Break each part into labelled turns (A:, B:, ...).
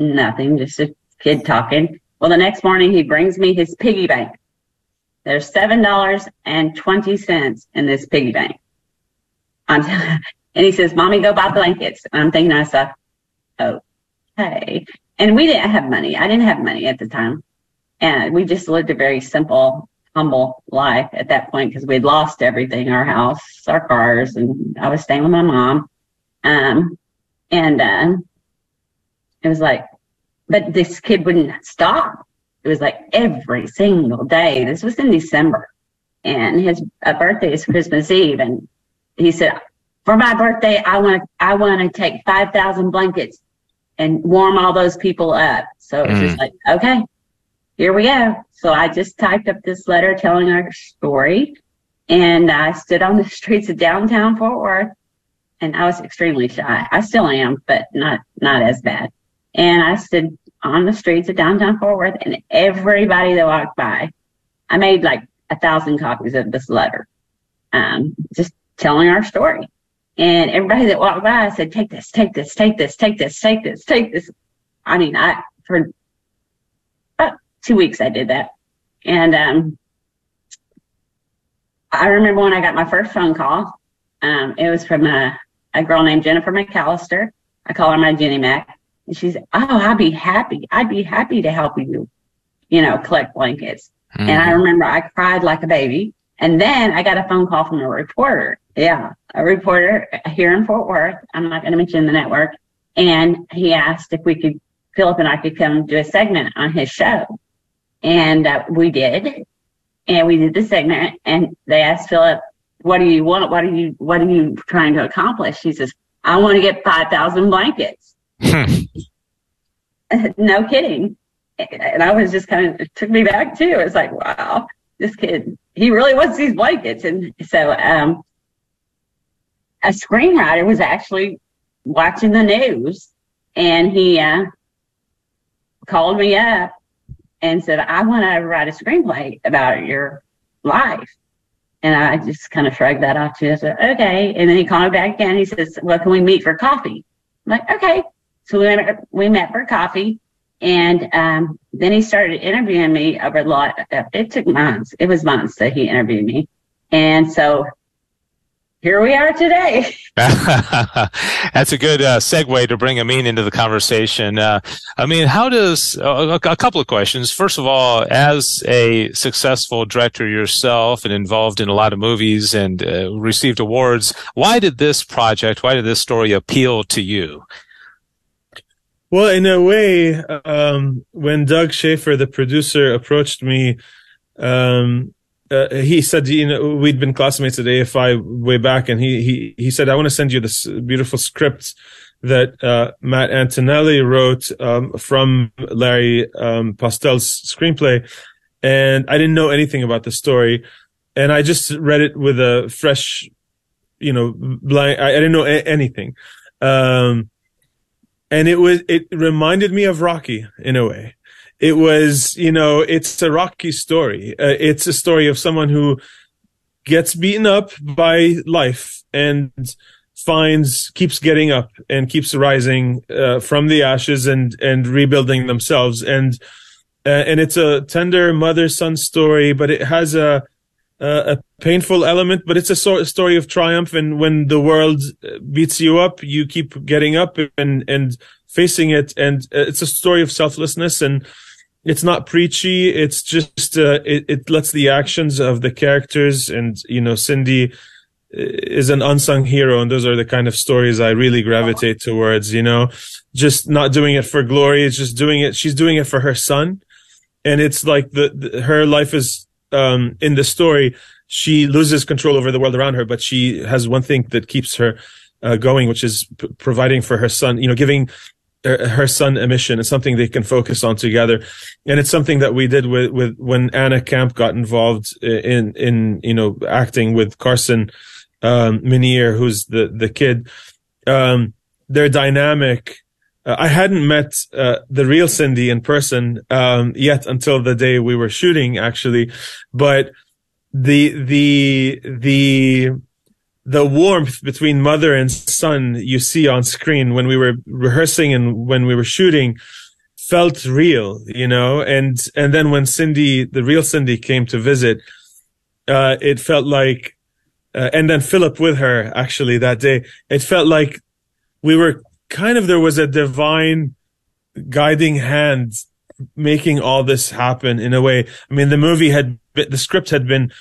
A: nothing, just a kid talking. Well, the next morning he brings me his piggy bank. There's seven dollars and twenty cents in this piggy bank. I'm and he says, "Mommy, go buy blankets." And I'm thinking to myself, "Okay." And we didn't have money. I didn't have money at the time, and we just lived a very simple, humble life at that point because we'd lost everything: our house, our cars, and I was staying with my mom. Um, and uh, it was like, but this kid wouldn't stop. It was like every single day. This was in December, and his uh, birthday is Christmas Eve, and he said, "For my birthday, I want to I want to take five thousand blankets and warm all those people up." So it was just like, okay, here we go. So I just typed up this letter telling our story, and I stood on the streets of downtown Fort Worth, and I was extremely shy. I still am, but not not as bad. And I stood on the streets of downtown Fort Worth, and everybody that walked by, I made like a thousand copies of this letter, um, just telling our story. And everybody that walked by I said, "Take this, take this, take this, take this, take this, take this." I mean, I for about two weeks I did that, and um, I remember when I got my first phone call. Um, it was from a, a girl named Jennifer McAllister. I call her my Jenny Mac and she said, Oh, I'd be happy. I'd be happy to help you, you know, collect blankets. Mm-hmm. And I remember I cried like a baby. And then I got a phone call from a reporter. Yeah, a reporter here in Fort Worth. I'm not going to mention the network. And he asked if we could, Philip and I could come do a segment on his show. And uh, we did. And we did the segment. And they asked Philip, what do you want? What are you, what are you trying to accomplish? He says, I want to get 5,000 blankets. Hmm. no kidding. And I was just kind of, it took me back too. It's like, wow, this kid, he really wants these blankets. And so, um, a screenwriter was actually watching the news and he, uh, called me up and said, I want to write a screenplay about your life. And I just kind of shrugged that off to him. said, okay. And then he called me back again. He says, well, can we meet for coffee? I'm like, okay. So we met, we met for coffee. And um, then he started interviewing me over a lot. It took months. It was months that he interviewed me. And so here we are today.
B: That's a good uh, segue to bring Amin into the conversation. Uh, I mean, how does uh, a couple of questions? First of all, as a successful director yourself and involved in a lot of movies and uh, received awards, why did this project, why did this story appeal to you?
C: Well, in a way, um, when Doug Schaefer, the producer, approached me, um, uh, he said, you know, we'd been classmates at AFI way back, and he he he said, I want to send you this beautiful script that uh, Matt Antonelli wrote um, from Larry um, Postel's screenplay, and I didn't know anything about the story, and I just read it with a fresh, you know, blind. I, I didn't know a- anything. Um, and it was it reminded me of Rocky in a way. It was, you know, it's a Rocky story. Uh, it's a story of someone who gets beaten up by life and finds keeps getting up and keeps rising uh, from the ashes and and rebuilding themselves and uh, and it's a tender mother son story but it has a a painful element, but it's a sort of story of triumph. And when the world beats you up, you keep getting up and, and facing it. And uh, it's a story of selflessness and it's not preachy. It's just, uh, it, it lets the actions of the characters and, you know, Cindy is an unsung hero. And those are the kind of stories I really gravitate towards, you know, just not doing it for glory. It's just doing it. She's doing it for her son. And it's like the, the her life is um, in the story, she loses control over the world around her, but she has one thing that keeps her uh, going, which is p- providing for her son, you know, giving her, her son a mission. It's something they can focus on together. And it's something that we did with, with when Anna Camp got involved in, in, you know, acting with Carson, um, Minniear, who's the, the kid. Um, their dynamic, uh, I hadn't met uh, the real Cindy in person um, yet until the day we were shooting, actually. But the the the the warmth between mother and son you see on screen when we were rehearsing and when we were shooting felt real, you know, and, and then when Cindy, the real Cindy came to visit, uh, it felt like, uh, and then Philip with her actually that day, it felt like we were kind of, there was a divine guiding hand making all this happen in a way. I mean, the movie had, the script had been,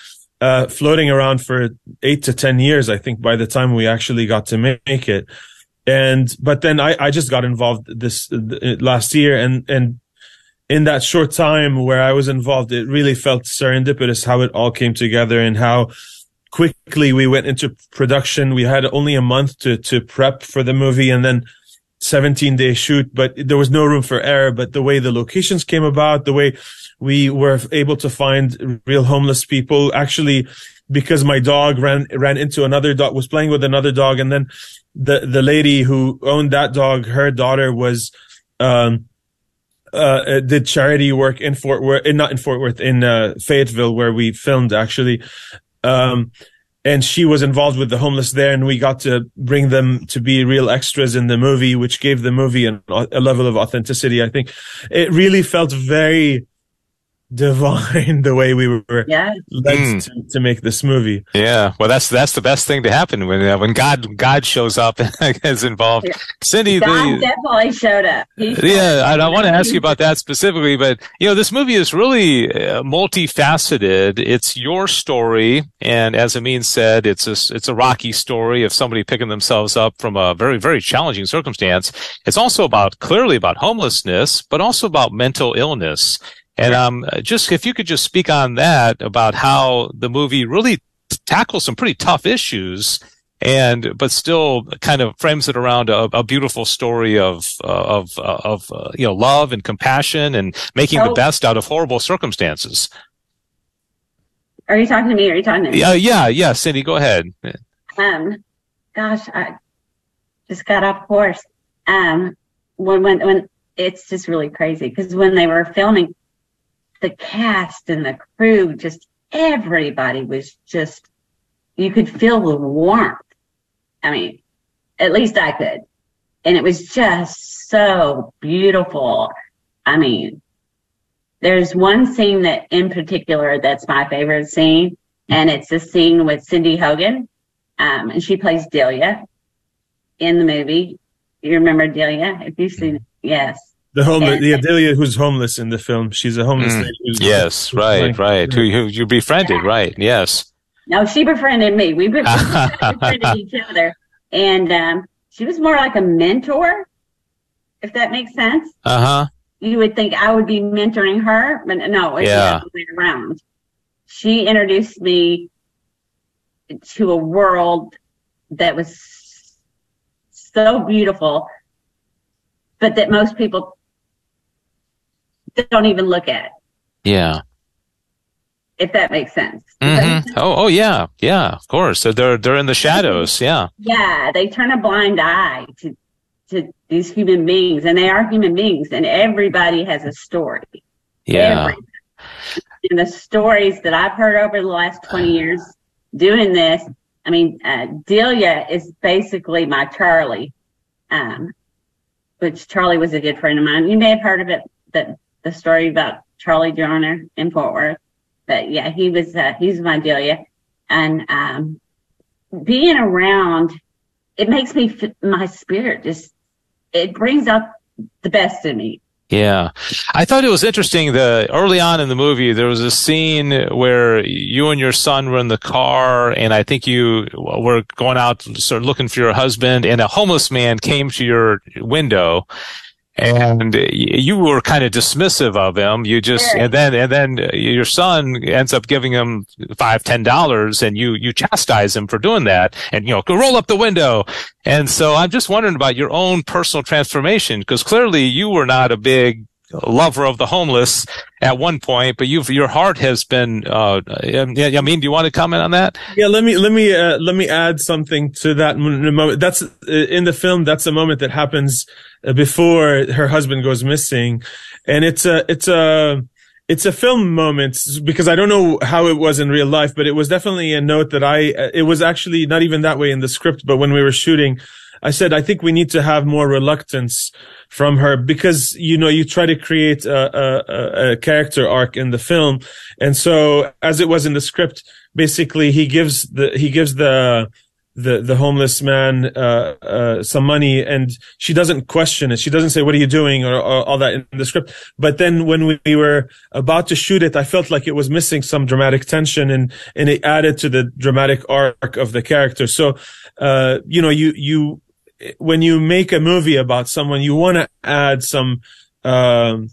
C: uh, floating around for eight to 10 years, I think, by the time we actually got to make it. And, but then I, I just got involved this uh, last year and, and in that short time where I was involved, it really felt serendipitous how it all came together and how quickly we went into production. We had only a month to, to prep for the movie and then 17 day shoot, but there was no room for error. But the way the locations came about, the way we were able to find real homeless people, actually, because my dog ran, ran into another dog, was playing with another dog. And then the, the lady who owned that dog, her daughter was, um, uh, did charity work in Fort Worth, in, not in Fort Worth, in, uh, Fayetteville, where we filmed actually. Um, and she was involved with the homeless there and we got to bring them to be real extras in the movie which gave the movie an, a level of authenticity. I think it really felt very divine the way we were
A: yeah.
C: led mm. to, to, make this movie.
B: Yeah, well, that's that's the best thing to happen when uh, when God God shows up and is involved. Yeah. Cindy,
A: God the, definitely showed up.
B: Showed yeah. I, I want to ask you about that specifically, but you know, this movie is really uh, multifaceted. It's your story, and as Amin said, it's a it's a rocky story of somebody picking themselves up from a very very challenging circumstance. It's also about clearly about homelessness, but also about mental illness. And um, just if you could just speak on that about how the movie really tackles some pretty tough issues and but still kind of frames it around a, a beautiful story of uh, of uh, of uh, you know love and compassion and making oh. the best out of horrible circumstances.
A: Are you talking to me? Or are you talking to me?
B: Yeah, yeah, yeah. Cindy, go ahead.
A: Um, gosh, I just got off course. Um, when when when it's just really crazy because when they were filming, the cast and the crew, just everybody was just, you could feel the warmth. I mean, at least I could. And it was just so beautiful. I mean, there's one scene that in particular that's my favorite scene, and it's a scene with Cindy Hogan, um, and she plays Delia in the movie. You remember Delia? If you've seen it, yes.
C: The homeless, the Adelia who's homeless in the film. She's a homeless mm, lady.
B: yes, right, right. Who, who you befriended, yeah. right? Yes.
A: No, she befriended me. We befriended each other, and um, she was more like a mentor, if that makes sense.
B: Uh huh.
A: You would think I would be mentoring her, but no, it's yeah. the other way around. She introduced me to a world that was so beautiful, but that most people don't even look at.
B: Yeah.
A: If that makes sense.
B: Mm-hmm. Oh, oh yeah, yeah. Of course, so they're they're in the shadows. Yeah.
A: Yeah, they turn a blind eye to to these human beings, and they are human beings, and everybody has a story.
B: Yeah. Everybody.
A: And the stories that I've heard over the last twenty years doing this, I mean, uh, Delia is basically my Charlie, um, which Charlie was a good friend of mine. You may have heard of it, that the story about Charlie Joiner in Fort Worth. But yeah, he was, uh, he's my Delia. And, um, being around, it makes me, my spirit just, it brings out the best in me.
B: Yeah. I thought it was interesting that early on in the movie, there was a scene where you and your son were in the car and I think you were going out sort of looking for your husband and a homeless man came to your window and you were kind of dismissive of him. You just and then and then your son ends up giving him five ten dollars, and you you chastise him for doing that, and you know go roll up the window. And so I'm just wondering about your own personal transformation because clearly you were not a big lover of the homeless at one point, but you've your heart has been. Uh, I mean, do you want to comment on that?
C: Yeah, let me let me uh, let me add something to that moment. That's uh, in the film. That's a moment that happens uh, before her husband goes missing, and it's a it's a it's a film moment because I don't know how it was in real life, but it was definitely a note that I. Uh, it was actually not even that way in the script, but when we were shooting. I said, I think we need to have more reluctance from her because, you know, you try to create a, a, a character arc in the film. And so as it was in the script, basically he gives the, he gives the, the the homeless man uh, uh, some money, and she doesn't question it. She doesn't say, "What are you doing?" or, or, all that in the script. But then when we were about to shoot it, I felt like it was missing some dramatic tension, and and it added to the dramatic arc of the character. So, uh, you know, you you when you make a movie about someone, you want to add some. Um,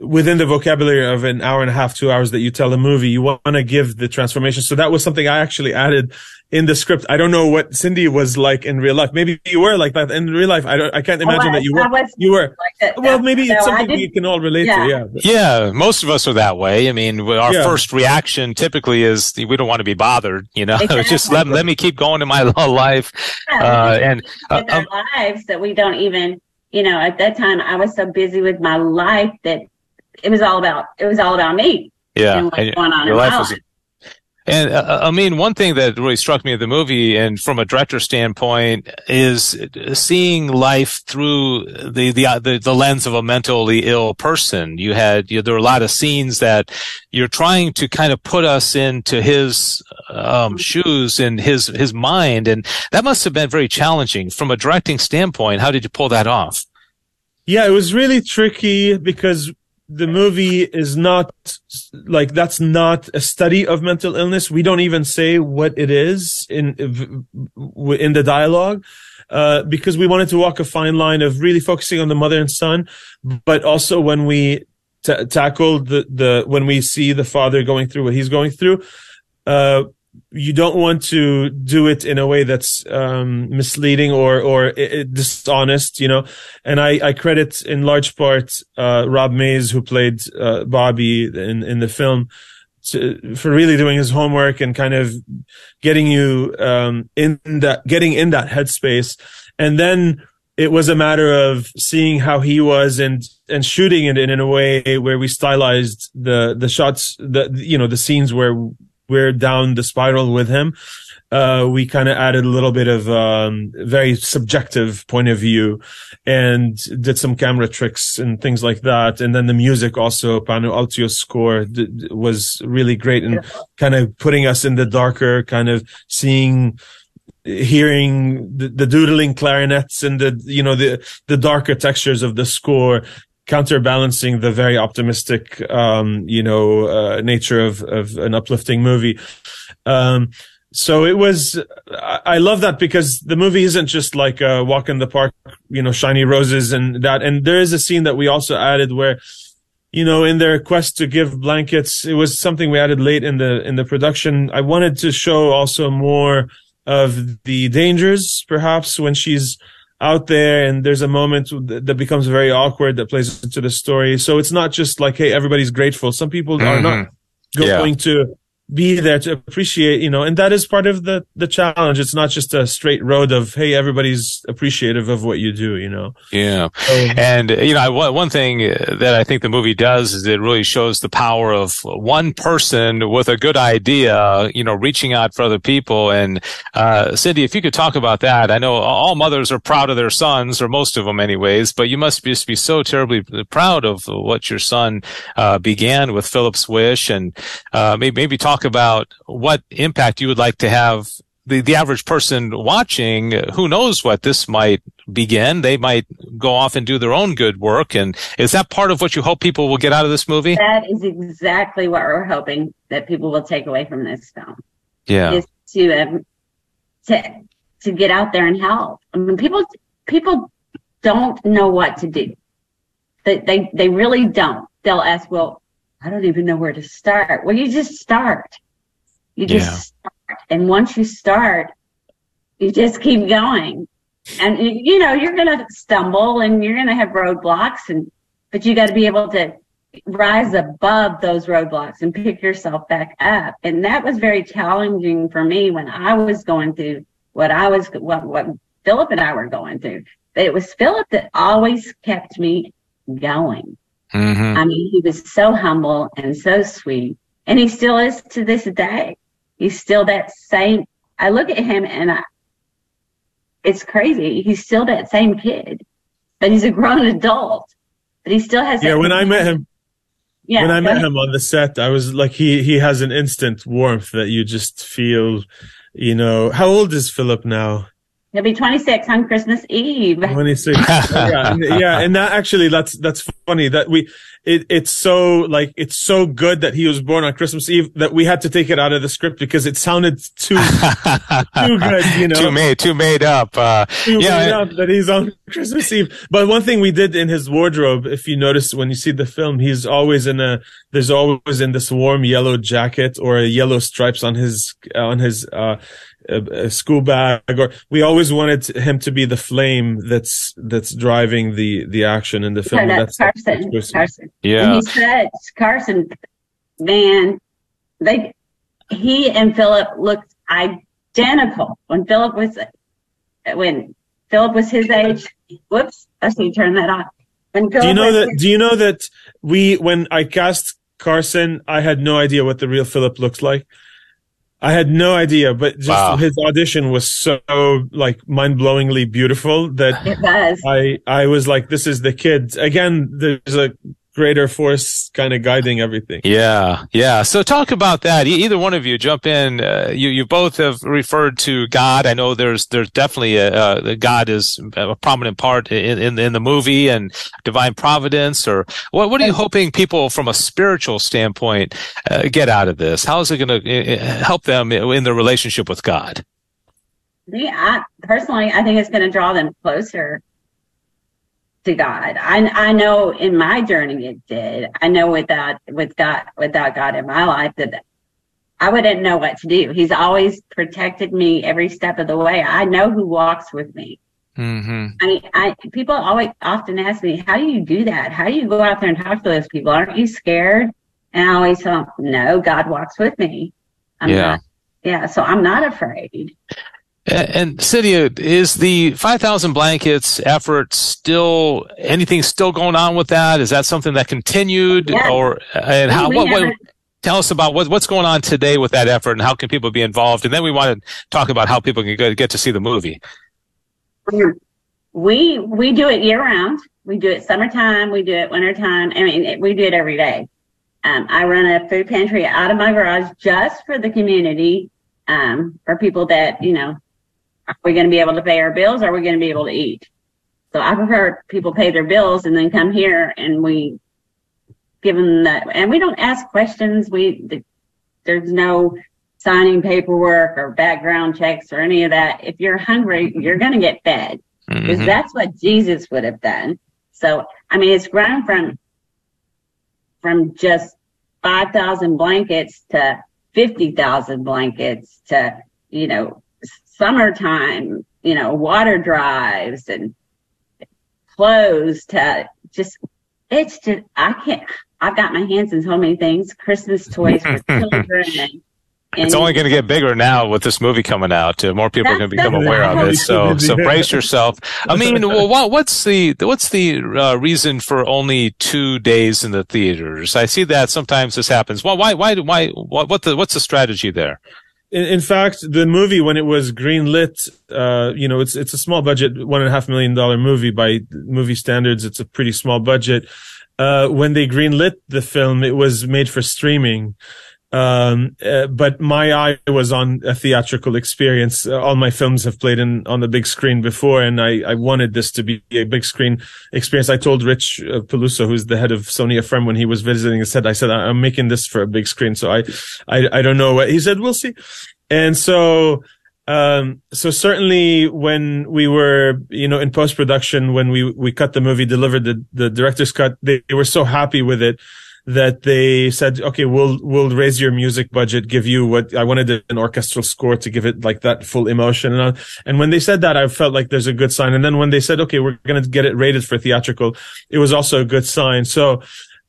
C: within the vocabulary of an hour and a half, two hours that you tell a movie, you want to give the transformation. So that was something I actually added in the script. I don't know what Cindy was like in real life. Maybe you were like that in real life. I don't, I can't imagine
A: was,
C: that you were.
A: Was
C: you were.
A: Like
C: well, maybe
A: no,
C: it's something we can all relate
A: yeah.
C: to. Yeah.
B: Yeah. Most of us are that way. I mean, our
C: Yeah.
B: first reaction typically is we don't want to be bothered, you know,
A: Exactly.
B: just let, let me keep going in my life. Uh, and, uh,
A: with our lives that we don't even, you know, at that time I was so busy with my life that it was all about, it was all about me
B: yeah.
A: and what's
B: and
A: going on
B: your
A: in my
B: life was
A: life.
B: And uh, I mean, one thing that really struck me in the movie, and from a director standpoint, is seeing life through the the uh, the, the lens of a mentally ill person. You had you, there were a lot of scenes that you're trying to kind of put us into his um, shoes and his his mind, and that must have been very challenging from a directing standpoint. How did you pull that off?
C: Yeah, it was really tricky because the movie is not like that's not a study of mental illness. We don't even say what it is in in the dialogue. Uh, because we wanted to walk a fine line of really focusing on the mother and son, but also when we t- tackle the, the, when we see the father going through what he's going through, uh, you don't want to do it in a way that's um, misleading or or i- i- dishonest, you know. And I, I credit in large part uh, Rob Mayes, who played uh, Bobby in in the film, to, for really doing his homework and kind of getting you um, in that getting in that headspace. And then it was a matter of seeing how he was and and shooting it in, in a way where we stylized the the shots, the you know the scenes where we're down the spiral with him. Uh, we kind of added a little bit of um, very subjective point of view and did some camera tricks and things like that. And then the music also, Pano Altio's score d- was really great and kind of putting us in the darker, kind of seeing, hearing the, the doodling clarinets and the, you know, the, the darker textures of the score counterbalancing the very optimistic, um, you know, uh, nature of, of an uplifting movie. Um, so it was, I I love that because the movie isn't just like a walk in the park, you know, shiny roses and that. And there is a scene that we also added where, you know, in their quest to give blankets, it was something we added late in the, in the production. I wanted to show also more of the dangers, perhaps when she's out there and there's a moment that becomes very awkward that plays into the story. So it's not just like, Hey, everybody's grateful. Some people are not mm-hmm.
B: Yeah.
C: going to be there to appreciate, you know, and that is part of the, the challenge. It's not just a straight road of, Hey, everybody's appreciative of what you do, you know?
B: Yeah.
C: So,
B: And, you know, I- one thing that I think the movie does is it really shows the power of one person with a good idea, you know, reaching out for other people. And, uh, Cindy, if you could talk about that, I know all mothers are proud of their sons, or most of them anyways, but you must just be so terribly proud of what your son, uh, began with Philip's Wish and, uh, maybe, maybe talk about what impact you would like to have the, the average person watching, who knows what this might begin? They might go off and do their own good work. And is that part of what you hope people will get out of this movie?
A: That is exactly what we're hoping that people will take away from this film
B: Yeah.
A: is to um, to to get out there and help. I mean, people people don't know what to do. They they they really don't. They'll ask, "Well, I don't even know where to start." Well, you just start. You just
B: Yeah.
A: start, and once you start, you just keep going. And you know you're gonna stumble and you're gonna have roadblocks, and but you got to be able to rise above those roadblocks and pick yourself back up. And that was very challenging for me when I was going through what I was, what, what Philip and I were going through. But it was Philip that always kept me going.
B: Hmm
A: I mean, he was so humble and so sweet. And he still is to this day. He's still that same. I look at him and I, it's crazy. He's still that same kid, but he's a grown adult. But he still has.
C: Yeah, when I met him,
A: yeah,
C: when I met
A: ahead.
C: him on the set, I was like, he he has an instant warmth that you just feel. You know, how old is Philip now?
A: He'll be 26 on Christmas Eve.
C: 26 yeah, and- yeah and that actually that's that's funny that we it, it's so like it's so good that he was born on christmas eve that we had to take it out of the script because it sounded too too good you know
B: too made, too made up. Uh,
C: too
B: yeah,
C: made up that he's on christmas eve but one thing we did in his wardrobe if you notice when you see the film he's always in a there's always in this warm yellow jacket or a yellow stripes on his on his uh a, a school bag or we always wanted him to be the flame that's that's driving the the action in the film
A: No,
C: and
A: that's Carson.
C: that's
A: Carson.
B: yeah.
A: And he said, Carson, man, they, he and Philip looked identical when Philip was, when Philip was his age. Whoops, I see you turn that off. When Philip
C: do you know
A: was
C: that do you know that we when i cast carson i had no idea what the real philip looks like i had no idea but just
B: Wow.
C: his audition was so like mind-blowingly beautiful that
A: it was.
C: I I was like, this is the kid. Again, there's a greater force kind of guiding everything.
B: Yeah, yeah. So talk about that. E- Either one of you jump in. Uh, you you both have referred to God. I know there's there's definitely a, uh, God is a prominent part in, in in the movie and divine providence. Or what what are you hoping people from a spiritual standpoint uh, get out of this? How is it going to help them in their relationship with God?
A: Me, I personally, I think it's going to draw them closer to God. I I know in my journey it did. I know without with God without God in my life that I wouldn't know what to do. He's always protected me every step of the way. I know who walks with me.
B: Mm-hmm.
A: I mean, I people always often ask me, "How do you do that? How do you go out there and talk to those people? Aren't you scared?" And I always tell them, "No, God walks with me. I'm
B: Yeah.
A: not. Yeah, so I'm not afraid."
B: And, Cindy, is the 5,000 blankets effort still, anything still going on with that? Is that something that continued or, and how,
A: We
B: what, what, tell us about what, what's going on today with that effort and how can people be involved? And then we want to talk about how people can go, get to see the movie.
A: We we do it year round. We do it summertime. We do it wintertime. I mean, we do it every day. Um, I run a food pantry out of my garage just for the community, um, for people that you know, are we going to be able to pay our bills? Or are we going to be able to eat? So I prefer people pay their bills and then come here and we give them that. And we don't ask questions. We the, there's no signing paperwork or background checks or any of that. If you're hungry, you're going to get fed because
B: Mhm.
A: that's what Jesus would have done. So, I mean, it's grown from, from just 5,000 blankets to 50,000 blankets to, you know, summertime, you know, water drives and clothes to just, it's just, I can't, I've got my hands in so many things, Christmas toys for children and,
B: It's only going to get bigger now with this movie coming out. Uh, more people are going to become aware of it. So, so brace yourself. I mean, well, what's the what's the uh, reason for only two days in the theaters? I see that sometimes this happens. Well, why why why what, what the what's the strategy there?
C: In, in fact, the movie when it was greenlit, uh, you know, it's it's a small budget, one and a half million dollar movie by movie standards. It's a pretty small budget. Uh, when they greenlit the film, it was made for streaming. Um, uh, but my eye was on a theatrical experience. Uh, all my films have played in on the big screen before, and I, I wanted this to be a big screen experience. I told Rich uh, Peluso, who's the head of Sony Affirm, when he was visiting I said, I- I'm making this for a big screen. So I, I, I don't know what he said. We'll see. And so, um, so certainly when we were, you know, in post production, when we, we cut the movie, delivered the, the director's cut, they, they were so happy with it that they said, okay, we'll, we'll raise your music budget, give you what I wanted an orchestral score to give it like that full emotion. And, and when they said that, I felt like there's a good sign. And then when they said, okay, we're going to get it rated for theatrical, it was also a good sign. So,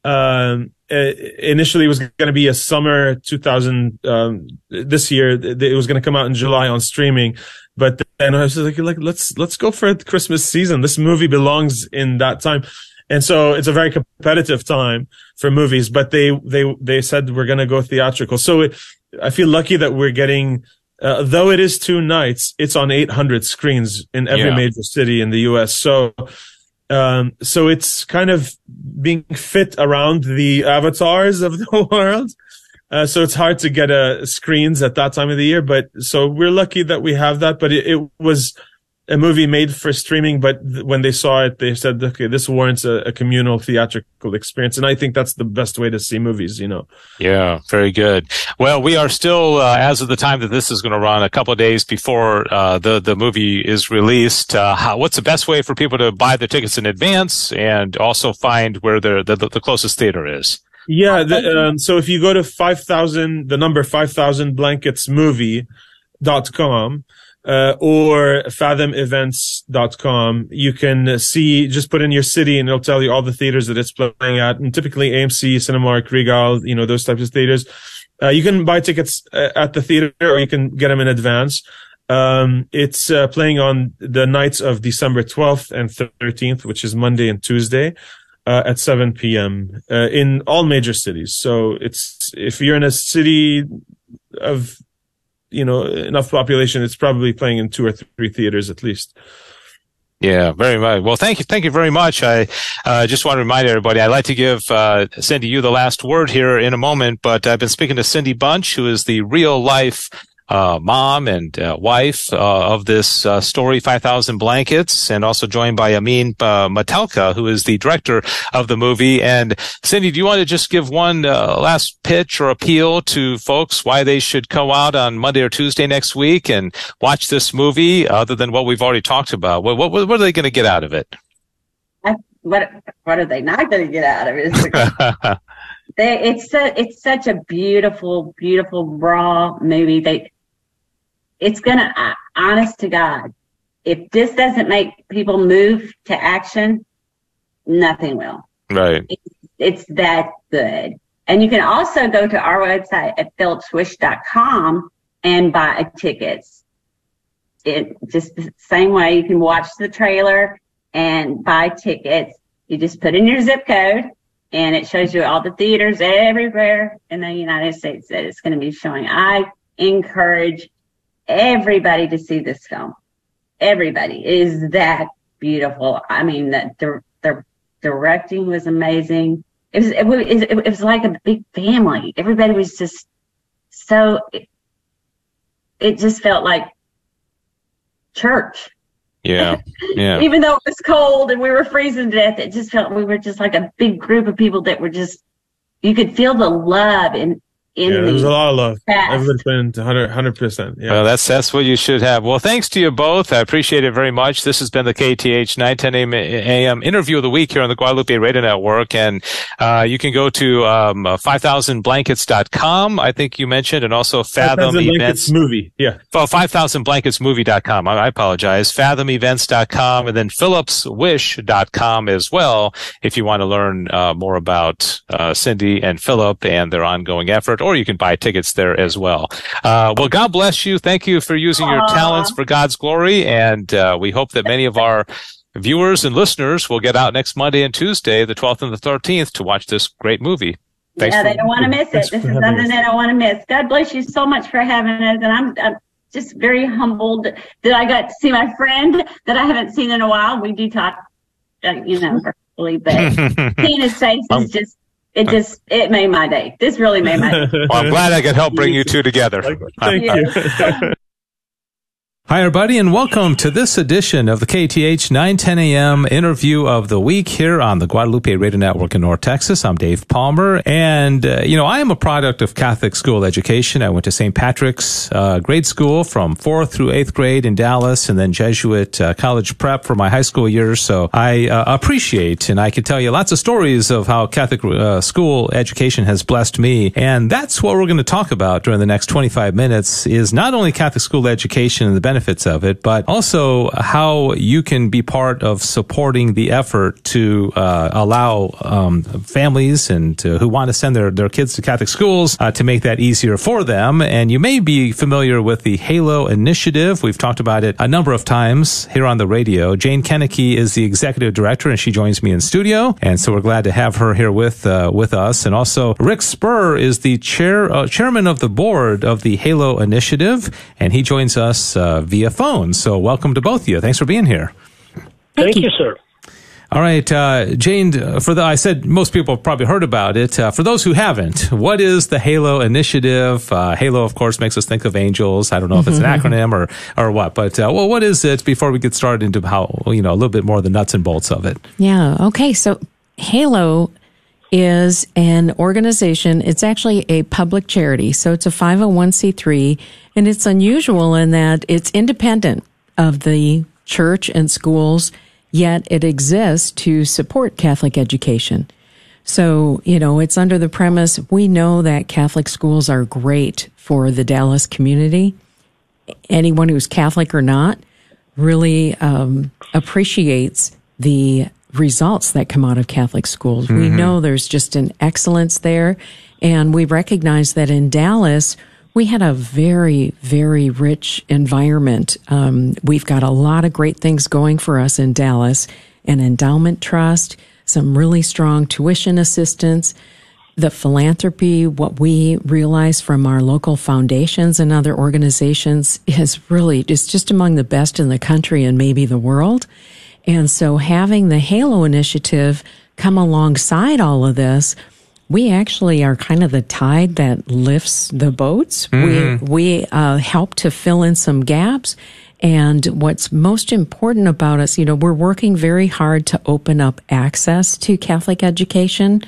C: um, uh, initially it was going to be a summer 2000, um, this year. It was going to come out in July on streaming. But then I was like, like, let's, let's go for the Christmas season. This movie belongs in that time. And so it's a very competitive time for movies, but they, they, they said we're going to go theatrical. So it, I feel lucky that we're getting uh, though it is two nights, it's on 800 screens in every
B: Yeah.
C: major city in the U.S. So, um, so it's kind of being fit around the avatars of the world. Uh, so it's hard to get uh, screens at that time of the year, but so we're lucky that we have that. But it, it was a movie made for streaming, but th- when they saw it, they said, "Okay, this warrants a, a communal theatrical experience," and I think that's the best way to see movies. You know,
B: Yeah, very good. Well, we are still, uh, as of the time that this is going to run, a couple of days before uh, the the movie is released. Uh, how, what's the best way for people to buy their tickets in advance and also find where the the, the closest theater is?
C: Yeah. The, um, so if you go to 5,000, the number 5,000 blankets movie.com, uh, or fathomevents.com, you can see, just put in your city and it'll tell you all the theaters that it's playing at. And typically AMC, Cinemark, Regal, you know, those types of theaters. Uh, you can buy tickets uh, at the theater or you can get them in advance. Um, it's uh, playing on the nights of December 12th and 13th, which is Monday and Tuesday uh, at 7 p.m. Uh, in all major cities. So it's if you're in a city of you know enough population, it's probably playing in two or three theaters at least.
B: Yeah, very much. Well, thank you, thank you very much. I uh, just want to remind everybody. I'd like to give uh, Cindy you the last word here in a moment, but I've been speaking to Cindy Bunch, who is the real life uh, mom and uh, wife uh, of this uh, story, 5,000 Blankets, and also joined by Amin uh, Matalqa, who is the director of the movie. And Cindy, do you want to just give one uh, last pitch or appeal to folks why they should go out on Monday or Tuesday next week and watch this movie, other than what we've already talked about? What, what, what are they going to get out of it?
A: What what are they not going to get out of it? They, it's so, it's such a beautiful, beautiful raw movie. They, it's gonna, uh, honest to God, if this doesn't make people move to action, nothing will.
B: right.
A: It's that good. And you can also go to our website at phillipswish.com and buy tickets. It just the same way you can watch the trailer and buy tickets. You just put in your zip code and it shows you all the theaters everywhere in the United States that it's going to be showing. I encourage everybody to see this film. Everybody It is that beautiful. I mean, the, the, the directing was amazing. It was, it was, it was like a big family. Everybody was just so, it, it just felt like church.
B: Yeah. Yeah.
A: Even though it was cold and we were freezing to death, it just felt we were just like a big group of people that were just, you could feel the love in, in
C: yeah, there was a lot of love.
A: cast.
C: Everybody put in 100 percent. Yeah.
B: Well, that's that's what you should have. Well, thanks to you both. I appreciate it very much. This has been the KATH 910 AM interview of the week here on the Guadalupe Radio Network, and uh, you can go to um, 5000blankets.com. I think you mentioned, and also Fathom
C: 5,000
B: Events.
C: Movie. Yeah.
B: Well, 5000blanketsmovie.com. I, I apologize. Fathomevents.com and then phillipswish.com as well if you want to learn uh, more about uh, Cindy and Philip and their ongoing effort, or you can buy tickets there as well. Uh, well, God bless you. Thank you for using your talents for God's glory. And uh, we hope that many of our viewers and listeners will get out next Monday and Tuesday, the 12th and the 13th, to watch this great movie. Thanks
A: yeah, they don't want to miss it. This is
C: having
A: something
C: us.
A: they don't want to miss. God bless you so much for having us, and I'm, I'm just very humbled that I got to see my friend that I haven't seen in a while. We do talk, uh, you know, virtually, but seeing his face is just, it just, it made my day. This really made my day.
B: Well, I'm glad I could help bring you two together.
C: Thank you.
B: Hi, everybody, and welcome to this edition of the KATH 910 AM interview of the week here on the Guadalupe Radio Network in North Texas. I'm Dave Palmer, and, uh, you know, I am a product of Catholic school education. I went to St. Patrick's uh, grade school from fourth through eighth grade in Dallas, and then Jesuit uh, college prep for my high school years. So I uh, appreciate, and I can tell you lots of stories of how Catholic uh, school education has blessed me. And that's what we're going to talk about during the next 25 minutes is not only Catholic school education and the benefits of it, but also how you can be part of supporting the effort to uh, allow um, families and to, who want to send their, their kids to Catholic schools uh, to make that easier for them. And you may be familiar with the Halo Initiative. We've talked about it a number of times here on the radio. Jane Kennecke is the executive director, and she joins me in studio. And so we're glad to have her here with uh, with us. And also, Rick Spur is the chair uh, chairman of the board of the Halo Initiative, and he joins us uh, via phone. So welcome to both of you. Thanks for being here.
D: Thank, Thank you. you, sir.
B: All right, uh, Jane. Uh, for the, I said most people have probably heard about it. Uh, for those who haven't, what is the Halo Initiative? Uh, Halo, of course, makes us think of angels. I don't know if it's an mm-hmm. acronym or or what, but uh, well, what is it? Before we get started into how you know a little bit more of the nuts and bolts of it.
E: Yeah. Okay. So Halo is an organization. It's actually a public charity, so it's a 501c3, and it's unusual in that it's independent of the church and schools yet it exists to support Catholic education. So, you know, it's under the premise we know that Catholic schools are great for the Dallas community. Anyone who's Catholic or not really um, appreciates the results that come out of Catholic schools. Mm-hmm. We know there's just an excellence there. And we recognize that in Dallas, we had a very, very rich environment. Um, we've got a lot of great things going for us in Dallas an endowment trust, some really strong tuition assistance, the philanthropy, what we realize from our local foundations and other organizations is really is just among the best in the country and maybe the world. And so having the Halo initiative come alongside all of this we actually are kind of the tide that lifts the boats. Mm-hmm. We we uh, help to fill in some gaps. And what's most important about us, you know, we're working very hard to open up access to Catholic education.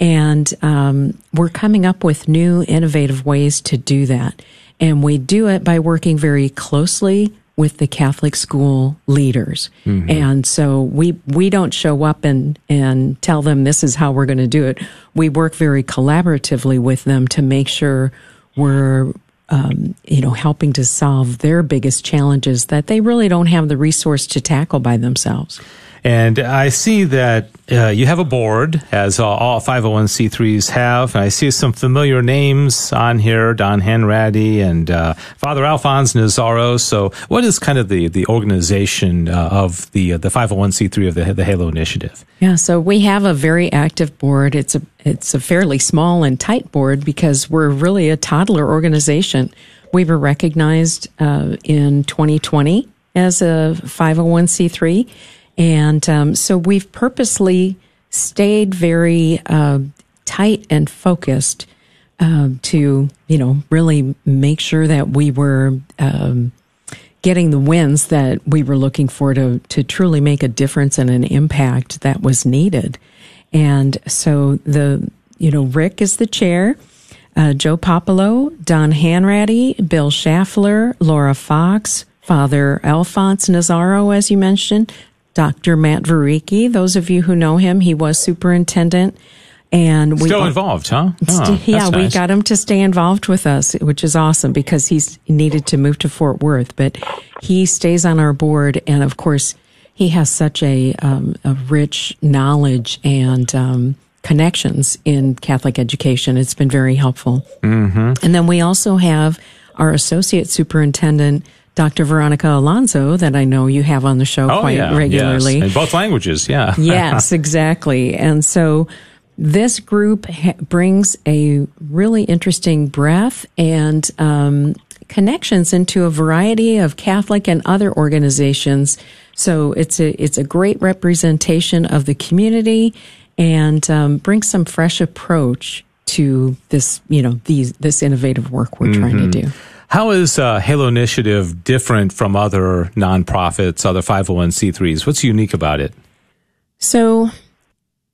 E: And um, we're coming up with new innovative ways to do that. And we do it by working very closely with the Catholic school leaders. Mm-hmm. And so we we don't show up and and tell them this is how we're going to do it. We work very collaboratively with them to make sure we're um, you know helping to solve their biggest challenges that they really don't have the resource to tackle by themselves.
B: And I see that uh, you have a board, as uh, all 501c3s have. I see some familiar names on here, Don Hanratty and uh, Father Alphonse Nazaro. So, what is kind of the, the organization uh, of the uh, the 501c3 of the, the Halo Initiative?
E: Yeah, so we have a very active board. It's a it's a fairly small and tight board because we're really a toddler organization. We were recognized uh, in 2020 as a 501c3 and um, so we've purposely stayed very uh, tight and focused uh, to, you know, really make sure that we were um, getting the wins that we were looking for to to truly make a difference and an impact that was needed. And so the, you know, Rick is the chair. Uh, Joe Popolo, Don Hanratty, Bill Schaffler, Laura Fox, Father Alphonse Nazaro, as you mentioned, Dr. Matt Vereecke. Those of you who know him, he was superintendent. And
B: we still involved, huh?
E: Oh, yeah, nice. we got him to stay involved with us, which is awesome because he's needed to move to Fort Worth, but he stays on our board. And of course, he has such a, um, a rich knowledge and, um, connections in Catholic education. It's been very helpful. Mm-hmm. And then we also have our associate superintendent, Dr. Veronica Alonso, that I know you have on the show
B: oh,
E: quite
B: yeah.
E: regularly.
B: Yes. In both languages, yeah.
E: yes, exactly. And so this group ha- brings a really interesting breath and um, connections into a variety of Catholic and other organizations. So it's a it's a great representation of the community and um, brings some fresh approach to this you know these this innovative work we're mm-hmm. trying to mm-hmm. do.
B: How is uh, Halo Initiative different from other nonprofits, other 501c3s? What's unique about it?
E: So,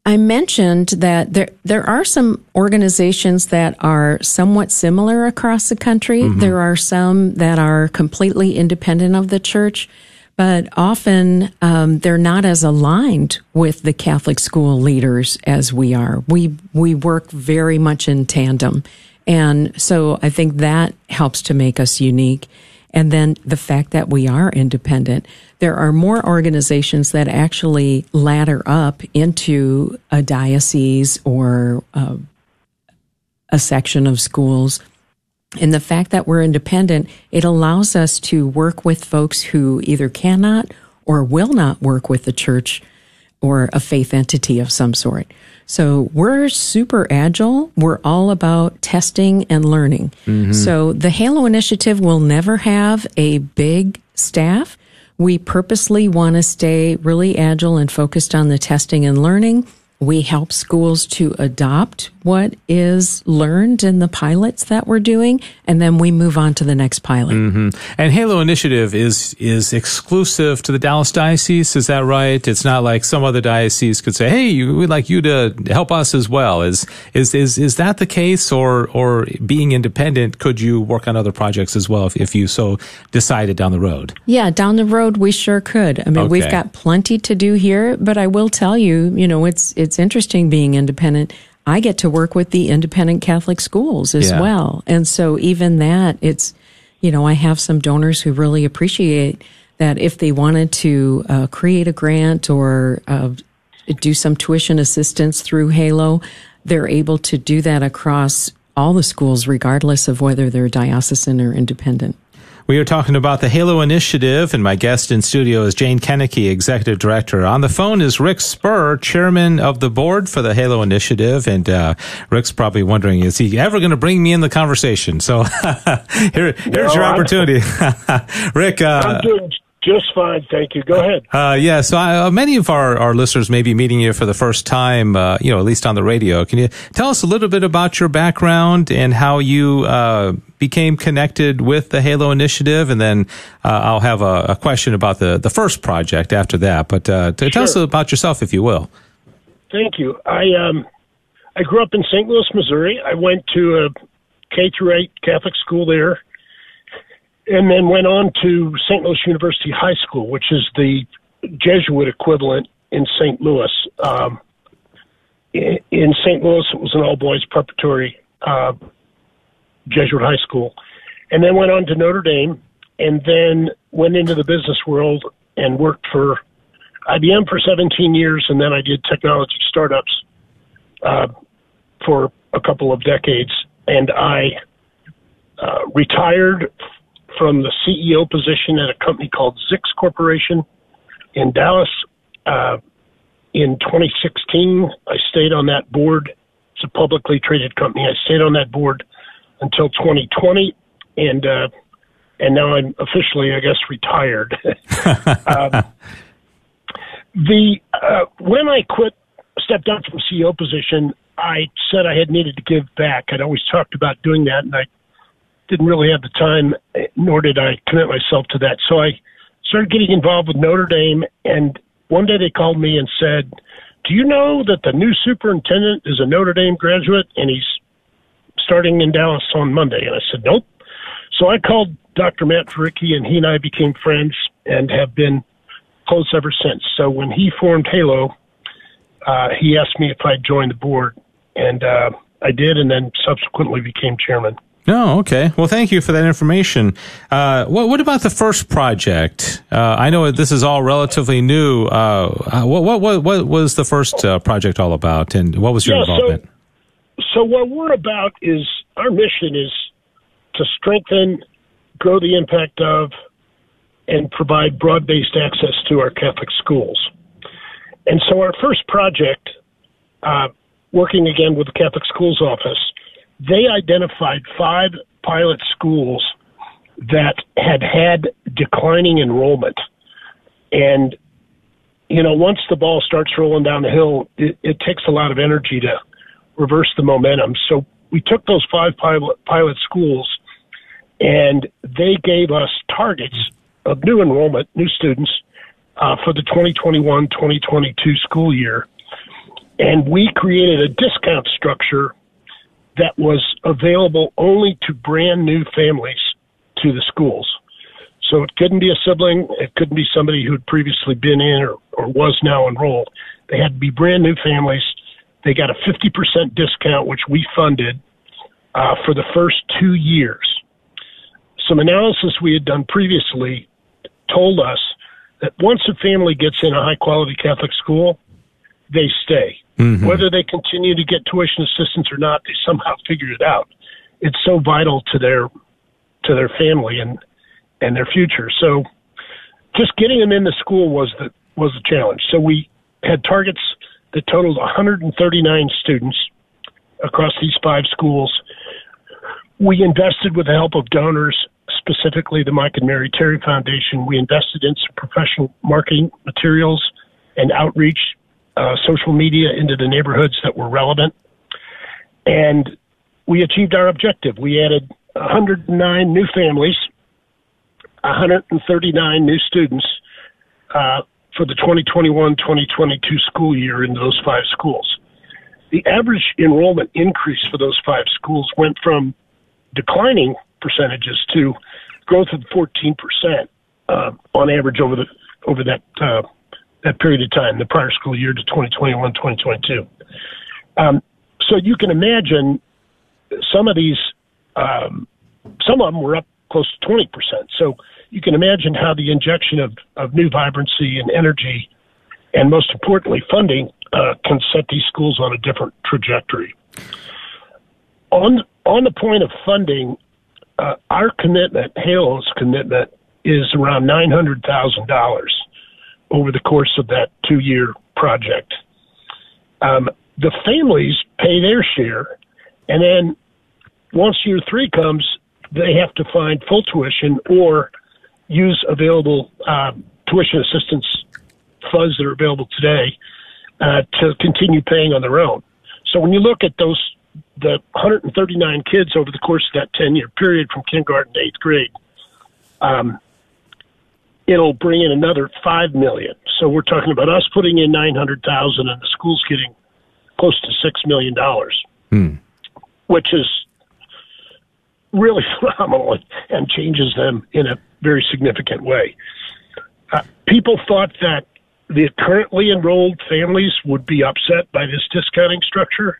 E: I mentioned that there there are some organizations that are somewhat similar across the country. Mm-hmm. There are some that are completely independent of the church, but often um, they're not as aligned with the Catholic school leaders as we are. We we work very much in tandem. And so I think that helps to make us unique. And then the fact that we are independent. There are more organizations that actually ladder up into a diocese or uh, a section of schools. And the fact that we're independent, it allows us to work with folks who either cannot or will not work with the church or a faith entity of some sort. So we're super agile. We're all about testing and learning. Mm-hmm. So the Halo initiative will never have a big staff. We purposely want to stay really agile and focused on the testing and learning. We help schools to adopt what is learned in the pilots that we're doing, and then we move on to the next pilot.
B: Mm-hmm. And Halo Initiative is is exclusive to the Dallas Diocese. Is that right? It's not like some other diocese could say, "Hey, we'd like you to help us as well." Is is is is that the case, or or being independent, could you work on other projects as well if, if you so decided down the road?
E: Yeah, down the road we sure could. I mean, okay. we've got plenty to do here, but I will tell you, you know, it's it's interesting being independent. I get to work with the independent Catholic schools as yeah. well. And so even that, it's, you know, I have some donors who really appreciate that if they wanted to uh, create a grant or uh, do some tuition assistance through Halo, they're able to do that across all the schools, regardless of whether they're diocesan or independent.
B: We are talking about the Halo Initiative, and my guest in studio is Jane Koennecke, Executive Director. On the phone is Rick Spurr, Chairman of the Board for the Halo Initiative. And uh, Rick's probably wondering, is he ever going to bring me in the conversation? So here, here's no, your opportunity. Rick.
D: Uh, just fine, thank you. Go ahead.
B: Uh, yeah, so I, uh, many of our, our listeners may be meeting you for the first time, uh, you know, at least on the radio. Can you tell us a little bit about your background and how you uh, became connected with the Halo Initiative? And then uh, I'll have a, a, question about the, the first project after that. But uh, sure. tell us about yourself, if you will.
D: Thank you. I um, I grew up in St. Louis, Missouri. I went to a K through 8 Catholic school there and then went on to St. Louis University High School, which is the Jesuit equivalent in St. Louis. Um, in St. Louis, it was an all boys preparatory uh, Jesuit high school, and then went on to Notre Dame, and then went into the business world and worked for IBM for 17 years, and then I did technology startups uh, for a couple of decades, and I uh, retired from the CEO position at a company called Zix Corporation in Dallas. Uh, in 2016, I stayed on that board. It's a publicly traded company. I stayed on that board until 2020, and uh, and now I'm officially, I guess, retired. um, the uh, when I quit, stepped down from CEO position, I said I had needed to give back. I'd always talked about doing that, and I didn't really have the time, nor did I commit myself to that. So I started getting involved with Notre Dame, and one day they called me and said, "Do you know that the new superintendent is a Notre Dame graduate and he's starting in Dallas on Monday?" And I said, "Nope." So I called Dr. Matt Vereecke, and he and I became friends and have been close ever since. So when he formed Halo, uh, he asked me if I'd join the board, and uh, I did, and then subsequently became chairman.
B: No, oh, okay. Well, thank you for that information. Uh, what, what, about the first project? Uh, I know this is all relatively new. Uh, what, what, what, what, was the first uh, project all about, and what was your yeah, involvement?
D: So, so, what we're about is our mission is to strengthen, grow the impact of, and provide broad-based access to our Catholic schools. And so, our first project, uh, working again with the Catholic Schools Office they identified five pilot schools that had had declining enrollment. And, you know, once the ball starts rolling down the hill, it, it takes a lot of energy to reverse the momentum. So we took those five pilot, pilot schools and they gave us targets of new enrollment, new students uh, for the 2021 2022 school year. And we created a discount structure that was available only to brand new families to the schools. So it couldn't be a sibling, it couldn't be somebody who had previously been in or, or was now enrolled. They had to be brand new families. They got a 50% discount, which we funded uh, for the first two years. some analysis we had done previously told us that once a family gets in a high quality Catholic school, they stay. Mm-hmm. Whether they continue to get tuition assistance or not, they somehow figure it out. It's so vital to their to their family and and their future. So just getting them in the school was the was the challenge. So we had targets that totaled 139 students across these five schools. We invested with the help of donors, specifically the Mike and Mary Terry Foundation. We invested in some professional marketing materials and outreach, uh, social media into the neighborhoods that were relevant. And we achieved our objective. We added 109 new families, 139 new students uh, for the 2021-2022 school year in those five schools. The average enrollment increase for those five schools went from declining percentages to growth of 14 percent uh, on average over the over that uh, that period of time, the prior school year to 2021-2022. Um, so you can imagine some of these, um, some of them were up close to 20 percent. So you can imagine how the injection of, of new vibrancy and energy, and most importantly, funding, uh, can set these schools on a different trajectory. On on the point of funding, uh, our commitment, Halo's commitment, is around nine hundred thousand dollars over the course of that two year project. Um, the families pay their share, and then once year three comes, they have to find full tuition or use available uh, tuition assistance funds that are available today uh, to continue paying on their own. So when you look at those, the 139 kids over the course of that 10 year period from kindergarten to eighth grade, um, it'll bring in another five million. So we're talking about us putting in 900,000 and the school's getting close to six million dollars, hmm. which is really phenomenal and changes them in a very significant way. Uh, people thought that the currently enrolled families would be upset by this discounting structure,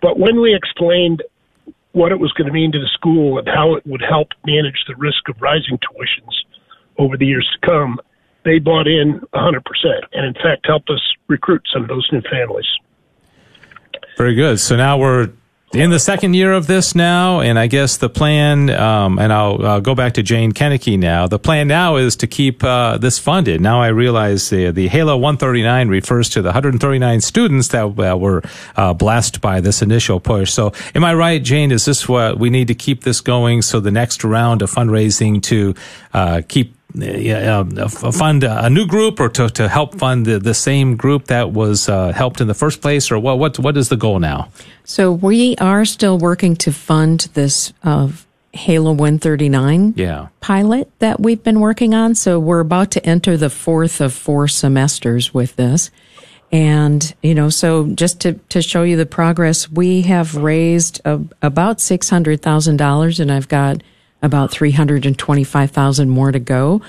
D: but when we explained what it was going to mean to the school and how it would help manage the risk of rising tuitions over the years to come, they bought in 100% and, in fact, helped us recruit some of those new families.
B: Very good. So now we're in the second year of this now, and I guess the plan, um, and I'll, I'll, go back to Jane Kennecke now. The plan now is to keep uh, this funded. Now I realize the, the Halo 139 refers to the 139 students that uh, were uh, blessed by this initial push. So, am I right, Jane? Is this what we need to keep this going? So the next round of fundraising to uh, keep fund a new group or to, to help fund the, the same group that was uh, helped in the first place or what, what what is the goal now?
E: So we are still working to fund this uh, halo 139
B: yeah.
E: pilot that we've been working on. So we're about to enter the fourth of four semesters with this. And you know so just to, to show you the progress we have raised a, about $600000 and i've got about 325,000 more to go.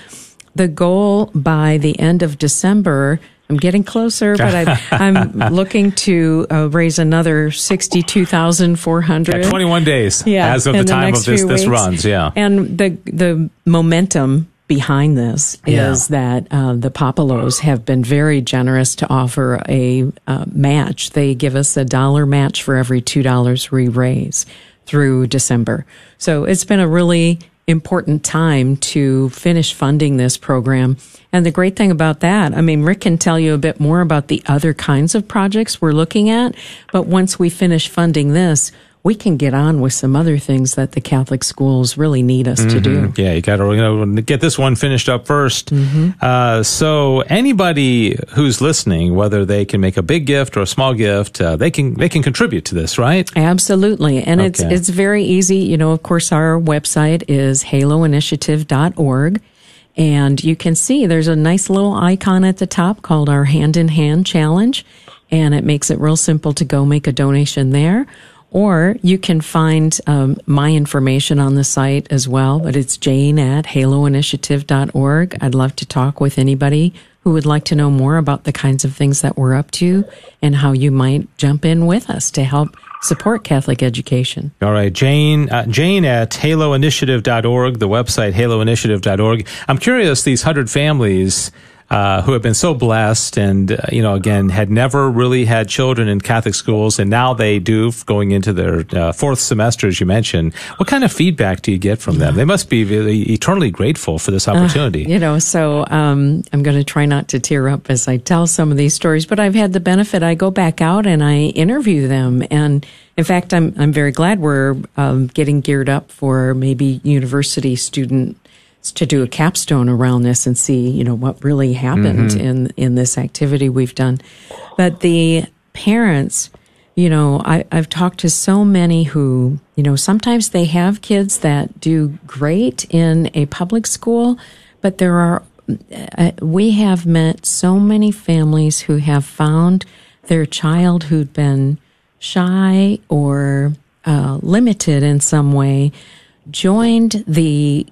E: The goal by the end of December, I'm getting closer, but I, am looking to uh, raise another 62,400.
B: Yeah, 21 days yeah, as of the time the of this, this runs. Yeah.
E: And the, the momentum behind this is yeah. that uh, the Popolos have been very generous to offer a uh, match. They give us a dollar match for every $2 we raise through December. So it's been a really important time to finish funding this program. And the great thing about that, I mean, Rick can tell you a bit more about the other kinds of projects we're looking at. But once we finish funding this, we can get on with some other things that the Catholic schools really need us mm-hmm. to do.
B: Yeah, you got to you know, get this one finished up 1st mm-hmm. uh, so anybody who's listening, whether they can make a big gift or a small gift, uh, they can they can contribute to this, right?
E: Absolutely, and okay. it's it's very easy. You know, of course, our website is haloinitiative.org. And you can see there's a nice little icon at the top called our Hand in Hand Challenge. And it makes it real simple to go make a donation there or you can find um, my information on the site as well, but it's jane at haloinitiative.org. I'd love to talk with anybody who would like to know more about the kinds of things that we're up to and how you might jump in with us to help support Catholic education.
B: All right, Jane, uh, Jane at haloinitiative.org, the website haloinitiative.org. I'm curious, these hundred families, uh, who have been so blessed and, uh, you know, again, had never really had children in Catholic schools, and now they do going into their uh, fourth semester, as you mentioned. What kind of feedback do you get from them? They must be really eternally grateful for this uh, opportunity.
E: you know, so um, I'm going to try not to tear up as I tell some of these stories, but I've had the benefit. I go back out and I interview them. And in fact, I'm, I'm very glad we're um, getting geared up for maybe university student to do a capstone around this and see, you know, what really happened mm-hmm. in in this activity we've done. But the parents, you know, I, I've talked to so many who, you know, sometimes they have kids that do great in a public school, but there are uh, we have met so many families who have found their child who'd been shy or uh, limited in some way joined the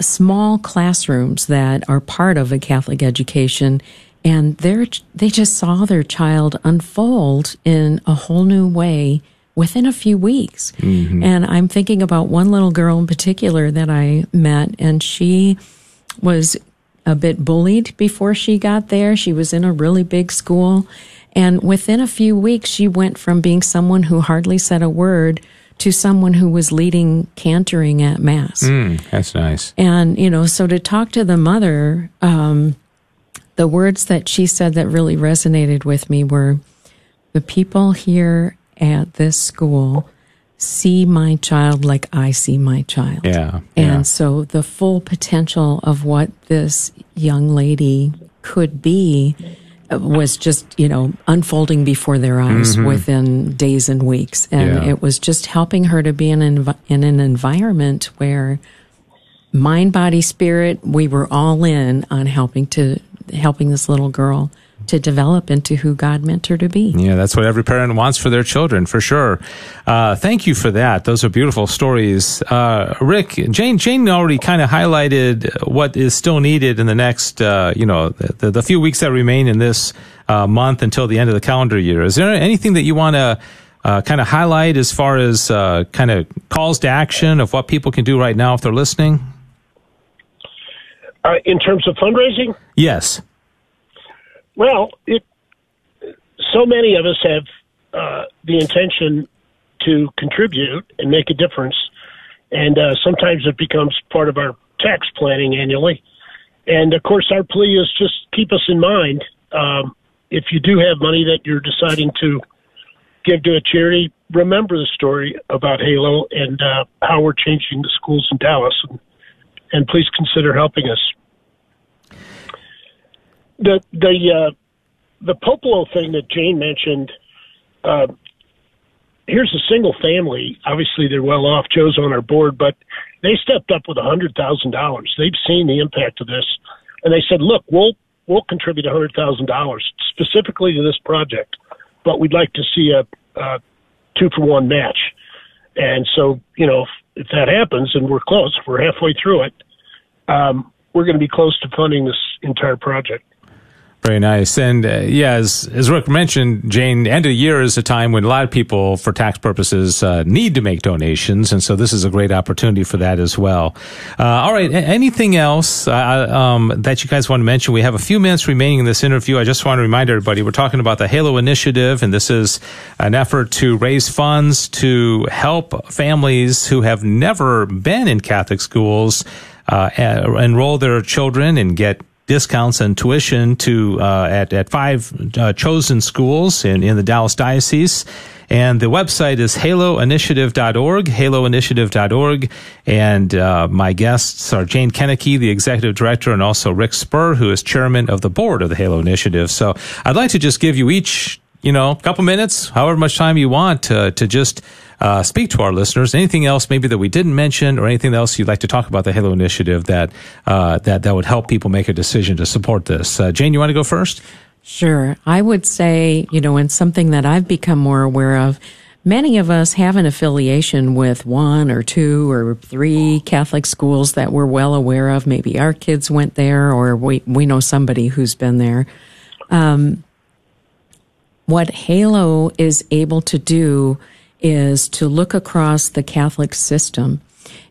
E: small classrooms that are part of a Catholic education, and they they just saw their child unfold in a whole new way within a few weeks. Mm-hmm. And I'm thinking about one little girl in particular that I met, and she was a bit bullied before she got there. She was in a really big school. And within a few weeks, she went from being someone who hardly said a word to someone who was leading cantoring at mass.
B: Mm, that's nice.
E: And, you know, so to talk to the mother, um, the words that she said that really resonated with me were the people here at this school see my child like I see my child.
B: Yeah.
E: And
B: yeah.
E: so the full potential of what this young lady could be was just you know unfolding before their eyes mm-hmm. within days and weeks and yeah. it was just helping her to be in an, env- in an environment where mind body spirit we were all in on helping to helping this little girl to develop into who God meant her to be.
B: Yeah, that's what every parent wants for their children, for sure. Uh, thank you for that. Those are beautiful stories. Uh, Rick, Jane, Jane already kind of highlighted what is still needed in the next, uh, you know, the, the, few weeks that remain in this uh, month until the end of the calendar year. Is there anything that you want to uh, kind of highlight as far as uh, kind of calls to action of what people can do right now if they're listening?
D: in terms of fundraising?
B: Yes.
D: Well, it, so many of us have uh, the intention to contribute and make a difference, and uh, sometimes it becomes part of our tax planning annually. And of course, our plea is just keep us in mind. Um, if you do have money that you're deciding to give to a charity, remember the story about Halo and uh, how we're changing the schools in Dallas, and, and please consider helping us the the uh, the Popolo thing that Jane mentioned. Uh, here's a single family. Obviously, they're well off. Joe's on our board, but they stepped up with a hundred thousand dollars. They've seen the impact of this, and they said, "Look, we'll we'll contribute a hundred thousand dollars specifically to this project, but we'd like to see a, a two for one match." And so, you know, if, if that happens, and we're close, we're halfway through it. Um, we're going to be close to funding this entire project.
B: Very nice. And uh, yeah, as, as Rick mentioned, Jane, end of the year is a time when a lot of people, for tax purposes, uh, need to make donations. And so this is a great opportunity for that as well. Uh, all right. anything else uh, um, that you guys want to mention? We have a few minutes remaining in this interview. I just want to remind everybody we're talking about the Halo Initiative, and this is an effort to raise funds to help families who have never been in Catholic schools uh, enroll their children and get discounts and tuition to uh, at at five uh, chosen schools in in the Dallas diocese. And the website is haloinitiative.org, haloinitiative.org. And uh, my guests are Jane Kennecke, the executive director, and also Rick Spurr, who is chairman of the board of the Halo Initiative. So I'd like to just give you each, you know, a couple minutes, however much time you want to, to just uh, speak to our listeners. Anything else maybe that we didn't mention, or anything else you'd like to talk about the Halo Initiative that uh, that that would help people make a decision to support this? Uh, Jane, you want to go first?
E: Sure. I would say, you know, and something that I've become more aware of many of us have an affiliation with one or two or three Catholic schools that we're well aware of. Maybe our kids went there or we, we know somebody who's been there. Um, what Halo is able to do is to look across the Catholic system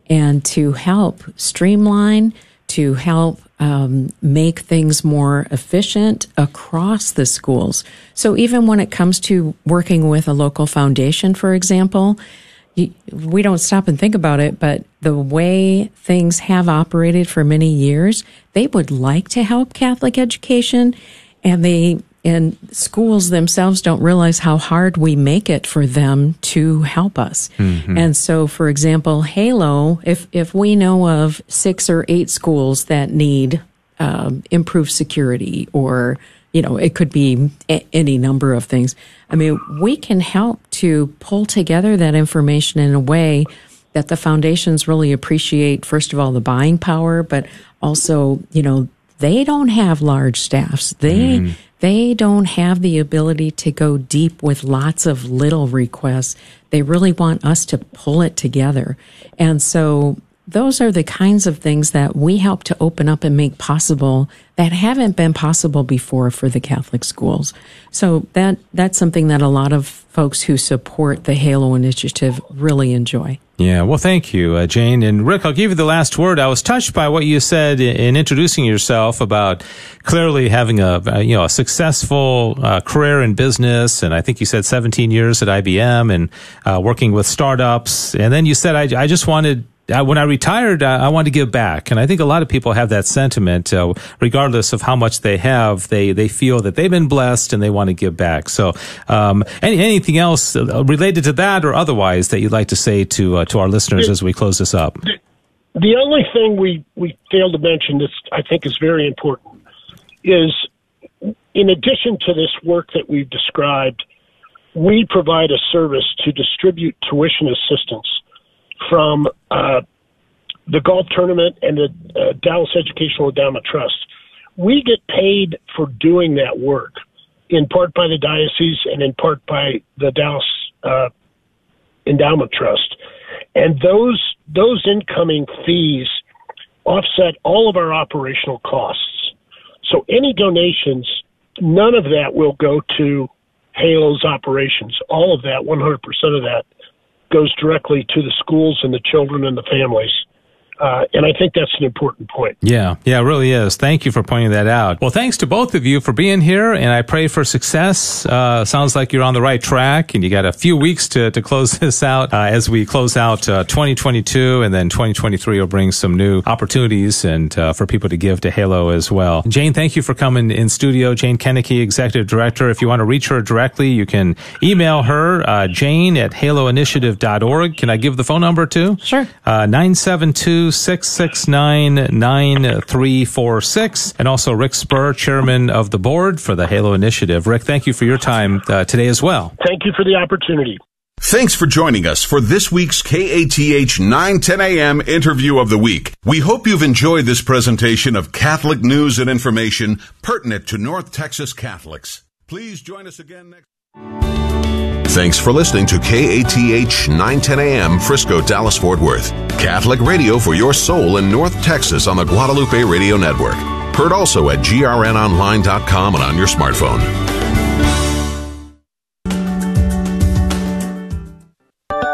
E: and to help streamline, to help um, make things more efficient across the schools. So even when it comes to working with a local foundation, for example, we don't stop and think about it, but the way things have operated for many years, they would like to help Catholic education and they and schools themselves don't realize how hard we make it for them to help us. Mm-hmm. And so, for example, Halo, if, if we know of six or eight schools that need um, improved security or you know, it could be a- any number of things. I mean, we can help to pull together that information in a way that the foundations really appreciate, first of all, the buying power, but also, you know, they don't have large staffs. They, mm they don't have the ability to go deep with lots of little requests. They really want us to pull it together. And so those are the kinds of things that we help to open up and make possible that haven't been possible before for the Catholic schools. So that that's something that a lot of folks who support the Halo initiative really enjoy.
B: Yeah, well, thank you, uh, Jane. And Rick, I'll give you the last word. I was touched by what you said in introducing yourself about clearly having a, a you know a successful uh, career in business, and I think you said 17 years at IBM and uh, working with startups. And then you said, I, I just wanted when I retired, I, wanted to give back, and I think a lot of people have that sentiment. Uh, regardless of how much they have, they they feel that they've been blessed and they want to give back. So, um, any, anything else uh, related to that or otherwise that you'd like to say to uh, to our listeners as we close this up?
D: The only thing we we failed to mention that I think is very important is, in addition to this work that we've described, we provide a service to distribute tuition assistance from uh, the golf tournament and the uh, Dallas Educational Endowment Trust. We get paid for doing that work, in part by the diocese and in part by the Dallas uh, Endowment Trust, and those those incoming fees offset all of our operational costs. So any donations, none of that will go to Halo's operations. All of that, 100% of that, goes directly to the schools and the children and the families. Uh, and I think that's an important point.
B: Yeah, yeah, it really is. Thank you for pointing that out. Well, thanks to both of you for being here, and I pray for success. Uh, sounds like you're on the right track, and you got a few weeks to, to close this out uh, as we close out uh, 2022, and then 2023 will bring some new opportunities and uh, for people to give to Halo as well. Jane, thank you for coming in studio. Jane Kennecke, Executive Director. If you want to reach her directly, you can email her, uh, jane at haloinitiative.org. Can I give the phone number too?
E: Sure.
B: 972 669 9346. And also Rick Spurr, Chairman of the Board for the Halo Initiative. Rick, thank you for your time uh, today as well.
D: Thank you for the opportunity.
F: Thanks for joining us for this week's KATH 910 AM interview of the week. We hope you've enjoyed this presentation of Catholic news and information pertinent to North Texas Catholics. Please join us again next. Thanks for listening to KATH 910 AM Frisco, Dallas, Fort Worth. Catholic radio for your soul in North Texas on the Guadalupe Radio Network. Heard also at grnonline.com and on your smartphone.